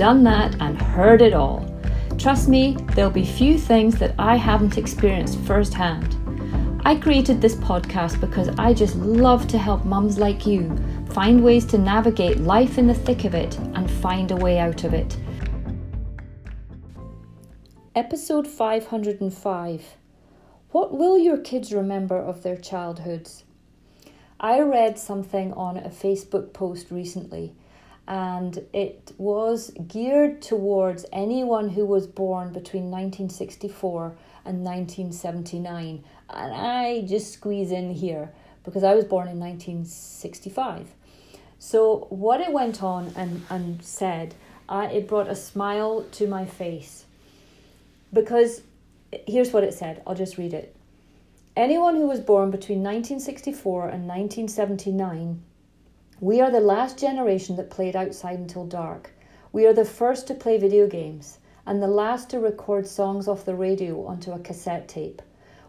done that, and heard it all. Trust me, there'll be few things that I haven't experienced firsthand. I created this podcast because I just love to help mums like you find ways to navigate life in the thick of it and find a way out of it. Episode 505 What will your kids remember of their childhoods? I read something on a Facebook post recently and it was geared towards anyone who was born between 1964 and 1979. And I just squeeze in here because I was born in 1965. So, what it went on and, and said, uh, it brought a smile to my face. Because here's what it said I'll just read it. Anyone who was born between 1964 and 1979 we are the last generation that played outside until dark. We are the first to play video games and the last to record songs off the radio onto a cassette tape.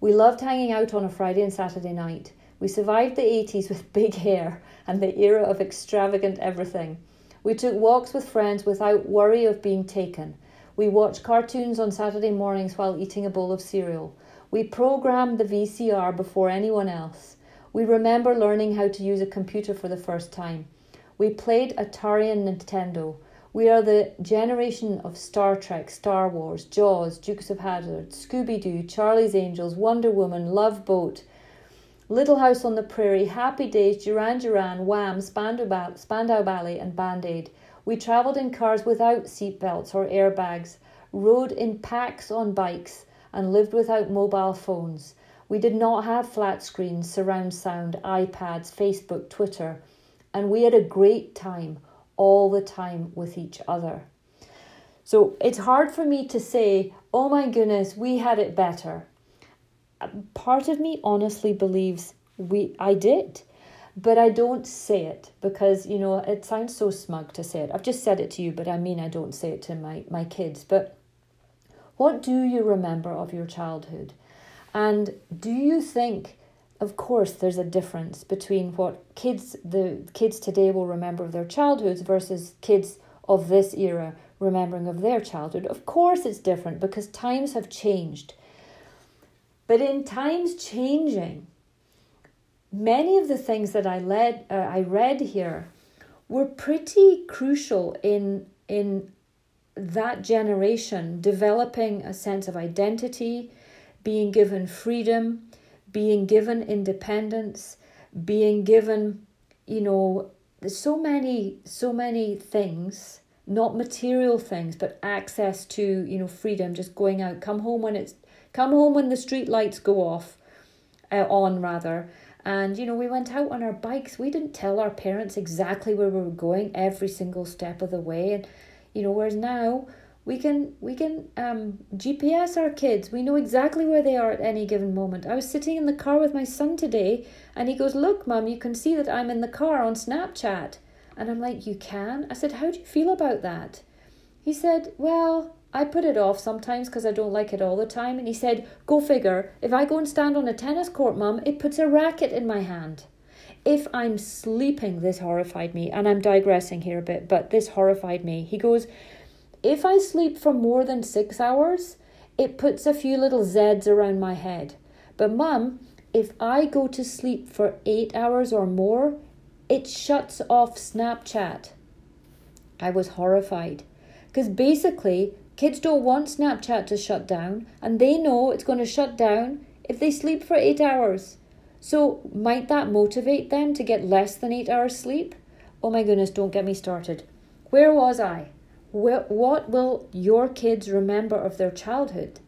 We loved hanging out on a Friday and Saturday night. We survived the 80s with big hair and the era of extravagant everything. We took walks with friends without worry of being taken. We watched cartoons on Saturday mornings while eating a bowl of cereal. We programmed the VCR before anyone else. We remember learning how to use a computer for the first time. We played Atari and Nintendo. We are the generation of Star Trek, Star Wars, Jaws, Dukes of Hazzard, Scooby Doo, Charlie's Angels, Wonder Woman, Love Boat, Little House on the Prairie, Happy Days, Duran Duran, Wham, Spandau, Spandau Ballet, and Band Aid. We travelled in cars without seatbelts or airbags, rode in packs on bikes, and lived without mobile phones. We did not have flat screens, surround sound, iPads, Facebook, Twitter, and we had a great time all the time with each other. So it's hard for me to say, oh my goodness, we had it better. Part of me honestly believes we I did, but I don't say it because you know it sounds so smug to say it. I've just said it to you, but I mean I don't say it to my, my kids. But what do you remember of your childhood? And do you think, of course, there's a difference between what kids, the kids today will remember of their childhoods versus kids of this era remembering of their childhood? Of course, it's different because times have changed. But in times changing, many of the things that I led, uh, I read here, were pretty crucial in in that generation developing a sense of identity, being given freedom, being given independence, being given, you know, there's so many, so many things, not material things, but access to, you know, freedom, just going out, come home when it's, come home when the street lights go off, uh, on rather. And, you know, we went out on our bikes. We didn't tell our parents exactly where we were going every single step of the way. And, you know, whereas now we can we can um, GPS our kids. We know exactly where they are at any given moment. I was sitting in the car with my son today, and he goes, "Look, mum, you can see that I'm in the car on Snapchat." And I'm like, "You can?" I said, "How do you feel about that?" He said, "Well." I put it off sometimes because I don't like it all the time. And he said, Go figure, if I go and stand on a tennis court, mum, it puts a racket in my hand. If I'm sleeping, this horrified me, and I'm digressing here a bit, but this horrified me. He goes, if I sleep for more than six hours, it puts a few little Z's around my head. But, mum, if I go to sleep for eight hours or more, it shuts off Snapchat. I was horrified because basically, kids don't want Snapchat to shut down, and they know it's going to shut down if they sleep for eight hours. So, might that motivate them to get less than eight hours sleep? Oh my goodness, don't get me started. Where was I? What will your kids remember of their childhood?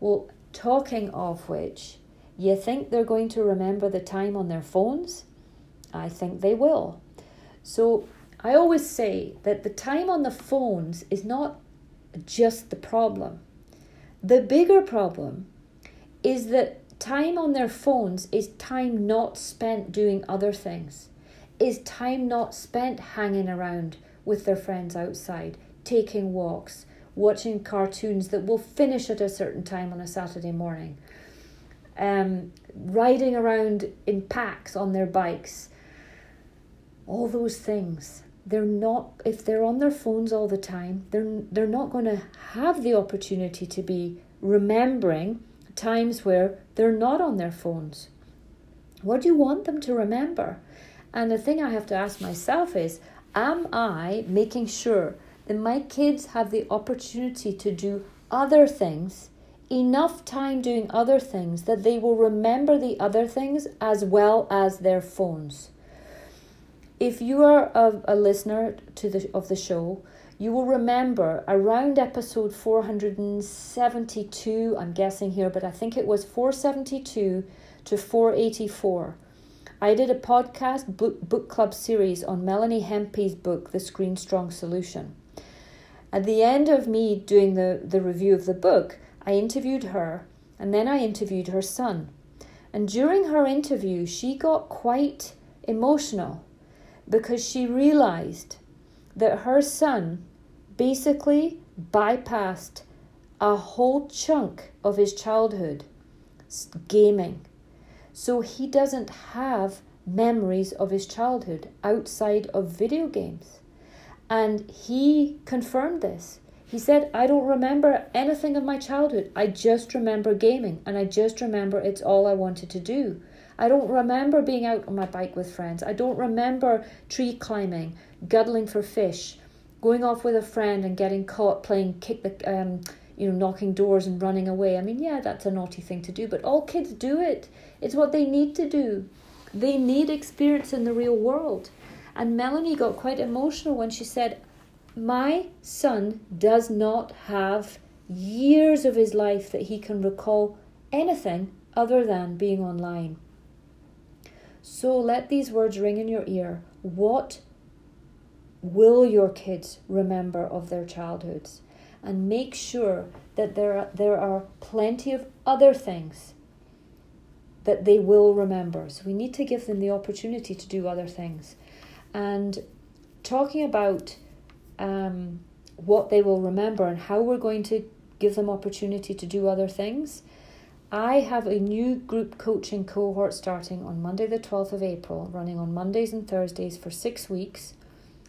Well, talking of which, you think they're going to remember the time on their phones? I think they will. So I always say that the time on the phones is not just the problem. The bigger problem is that time on their phones is time not spent doing other things, is time not spent hanging around with their friends outside, taking walks, watching cartoons that will finish at a certain time on a Saturday morning, um, riding around in packs on their bikes. All those things. They're not if they're on their phones all the time, they're they're not going to have the opportunity to be remembering times where they're not on their phones. What do you want them to remember? And the thing I have to ask myself is Am I making sure that my kids have the opportunity to do other things, enough time doing other things that they will remember the other things as well as their phones? If you are a, a listener to the of the show, you will remember around episode 472, I'm guessing here, but I think it was 472 to 484. I did a podcast book, book club series on Melanie Hempe's book, The Screen Strong Solution. At the end of me doing the, the review of the book, I interviewed her and then I interviewed her son. And during her interview, she got quite emotional because she realized that her son basically bypassed a whole chunk of his childhood gaming. So he doesn't have memories of his childhood outside of video games. And he confirmed this. He said, I don't remember anything of my childhood. I just remember gaming and I just remember it's all I wanted to do. I don't remember being out on my bike with friends. I don't remember tree climbing, guddling for fish, going off with a friend and getting caught playing kick the um, you know knocking doors and running away. I mean, yeah, that's a naughty thing to do, but all kids do it. It's what they need to do. They need experience in the real world. And Melanie got quite emotional when she said, My son does not have years of his life that he can recall anything other than being online. So let these words ring in your ear. What will your kids remember of their childhoods? And make sure that there are, there are plenty of other things that they will remember. So we need to give them the opportunity to do other things. And talking about um, what they will remember and how we're going to give them opportunity to do other things. I have a new group coaching cohort starting on Monday, the 12th of April, running on Mondays and Thursdays for six weeks,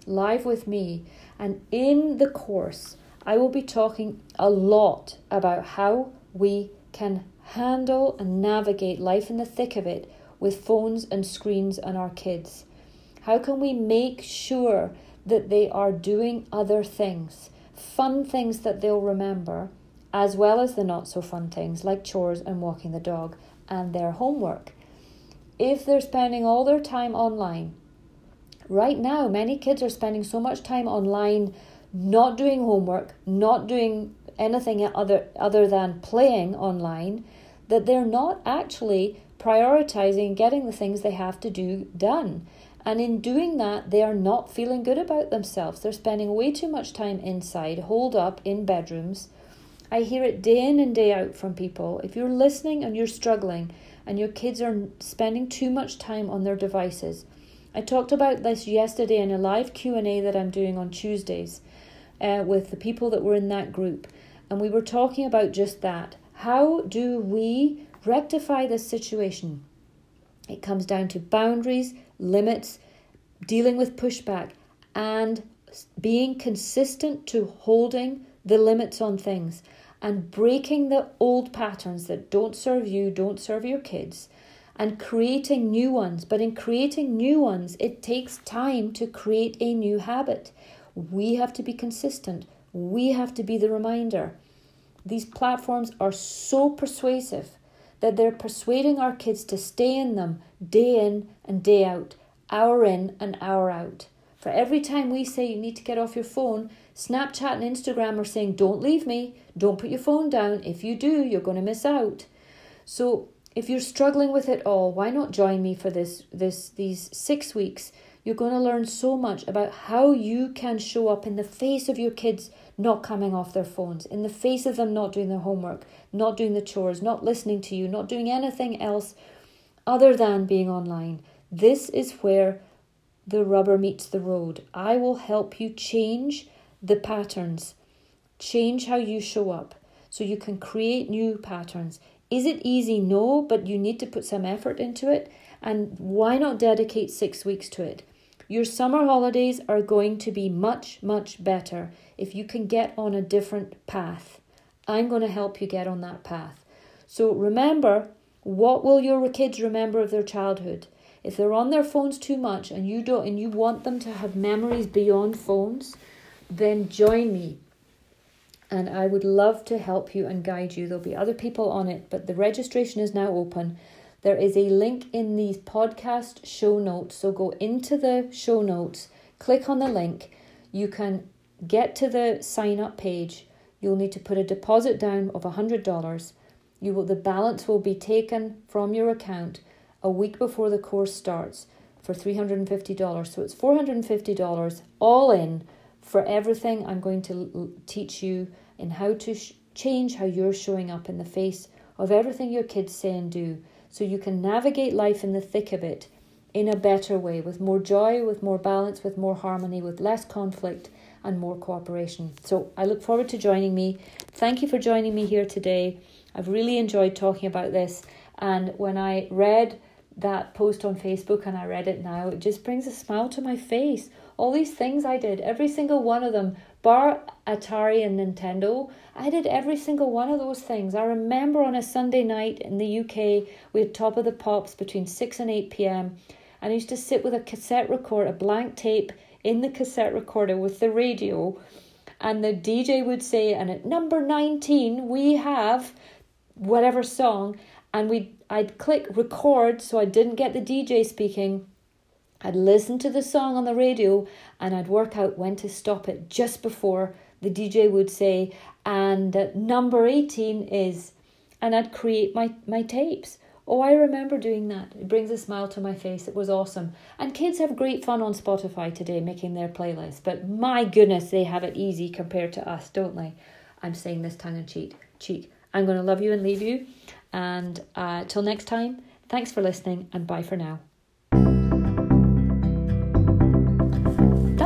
live with me. And in the course, I will be talking a lot about how we can handle and navigate life in the thick of it with phones and screens and our kids. How can we make sure that they are doing other things, fun things that they'll remember, as well as the not so fun things like chores and walking the dog and their homework? If they're spending all their time online, right now, many kids are spending so much time online not doing homework, not doing anything other other than playing online that they're not actually prioritizing getting the things they have to do done. And in doing that, they are not feeling good about themselves. They're spending way too much time inside, holed up in bedrooms. I hear it day in and day out from people. If you're listening and you're struggling and your kids are spending too much time on their devices, I talked about this yesterday in a live Q&A that I'm doing on Tuesdays uh, with the people that were in that group. And we were talking about just that. How do we rectify this situation? It comes down to boundaries, limits, dealing with pushback, and being consistent to holding the limits on things and breaking the old patterns that don't serve you, don't serve your kids, and creating new ones. But in creating new ones, it takes time to create a new habit. We have to be consistent, we have to be the reminder. These platforms are so persuasive that they're persuading our kids to stay in them day in and day out, hour in and hour out. For every time we say you need to get off your phone, Snapchat and Instagram are saying, Don't leave me, don't put your phone down. If you do, you're going to miss out. So if you're struggling with it all, why not join me for this this these six weeks You're going to learn so much about how you can show up in the face of your kids not coming off their phones, in the face of them not doing their homework, not doing the chores, not listening to you, not doing anything else other than being online. This is where the rubber meets the road. I will help you change the patterns, change how you show up so you can create new patterns. Is it easy? No, but you need to put some effort into it. And why not dedicate six weeks to it? Your summer holidays are going to be much, much better if you can get on a different path. I'm going to help you get on that path. So remember, what will your kids remember of their childhood? If they're on their phones too much and you don't and you want them to have memories beyond phones, then join me. And I would love to help you and guide you. There'll be other people on it, but the registration is now open. There is a link in the podcast show notes. So go into the show notes, click on the link. You can get to the sign up page. You'll need to put a deposit down of $100. You will the balance will be taken from your account a week before the course starts for $350. So it's $450 all in for everything I'm going to teach you in how to sh- change how you're showing up in the face of everything your kids say and do so you can navigate life in the thick of it in a better way with more joy, with more balance, with more harmony, with less conflict and more cooperation. So I look forward to joining me. Thank you for joining me here today. I've really enjoyed talking about this and when I read that post on Facebook and I read it now, it just brings a smile to my face. All these things I did, every single one of them, bar Atari and Nintendo, I did every single one of those things. I remember on a Sunday night in the UK, we had Top of the Pops between 6 and 8 pm, and I used to sit with a cassette recorder, a blank tape in the cassette recorder with the radio, and the DJ would say, and at number 19, we have whatever song, and we I'd click record so I didn't get the DJ speaking. I'd listen to the song on the radio and I'd work out when to stop it just before the DJ would say, and uh, number 18 is, and I'd create my, my tapes. Oh, I remember doing that. It brings a smile to my face. It was awesome. And kids have great fun on Spotify today making their playlists, but my goodness, they have it easy compared to us, don't they? I'm saying this tongue in cheek. cheek. I'm going to love you and leave you. And uh, till next time, thanks for listening and bye for now.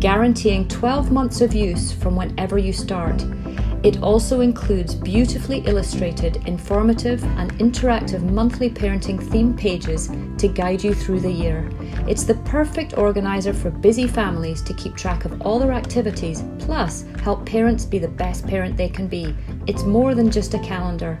guaranteeing 12 months of use from whenever you start. It also includes beautifully illustrated, informative, and interactive monthly parenting theme pages to guide you through the year. It's the perfect organizer for busy families to keep track of all their activities, plus help parents be the best parent they can be. It's more than just a calendar.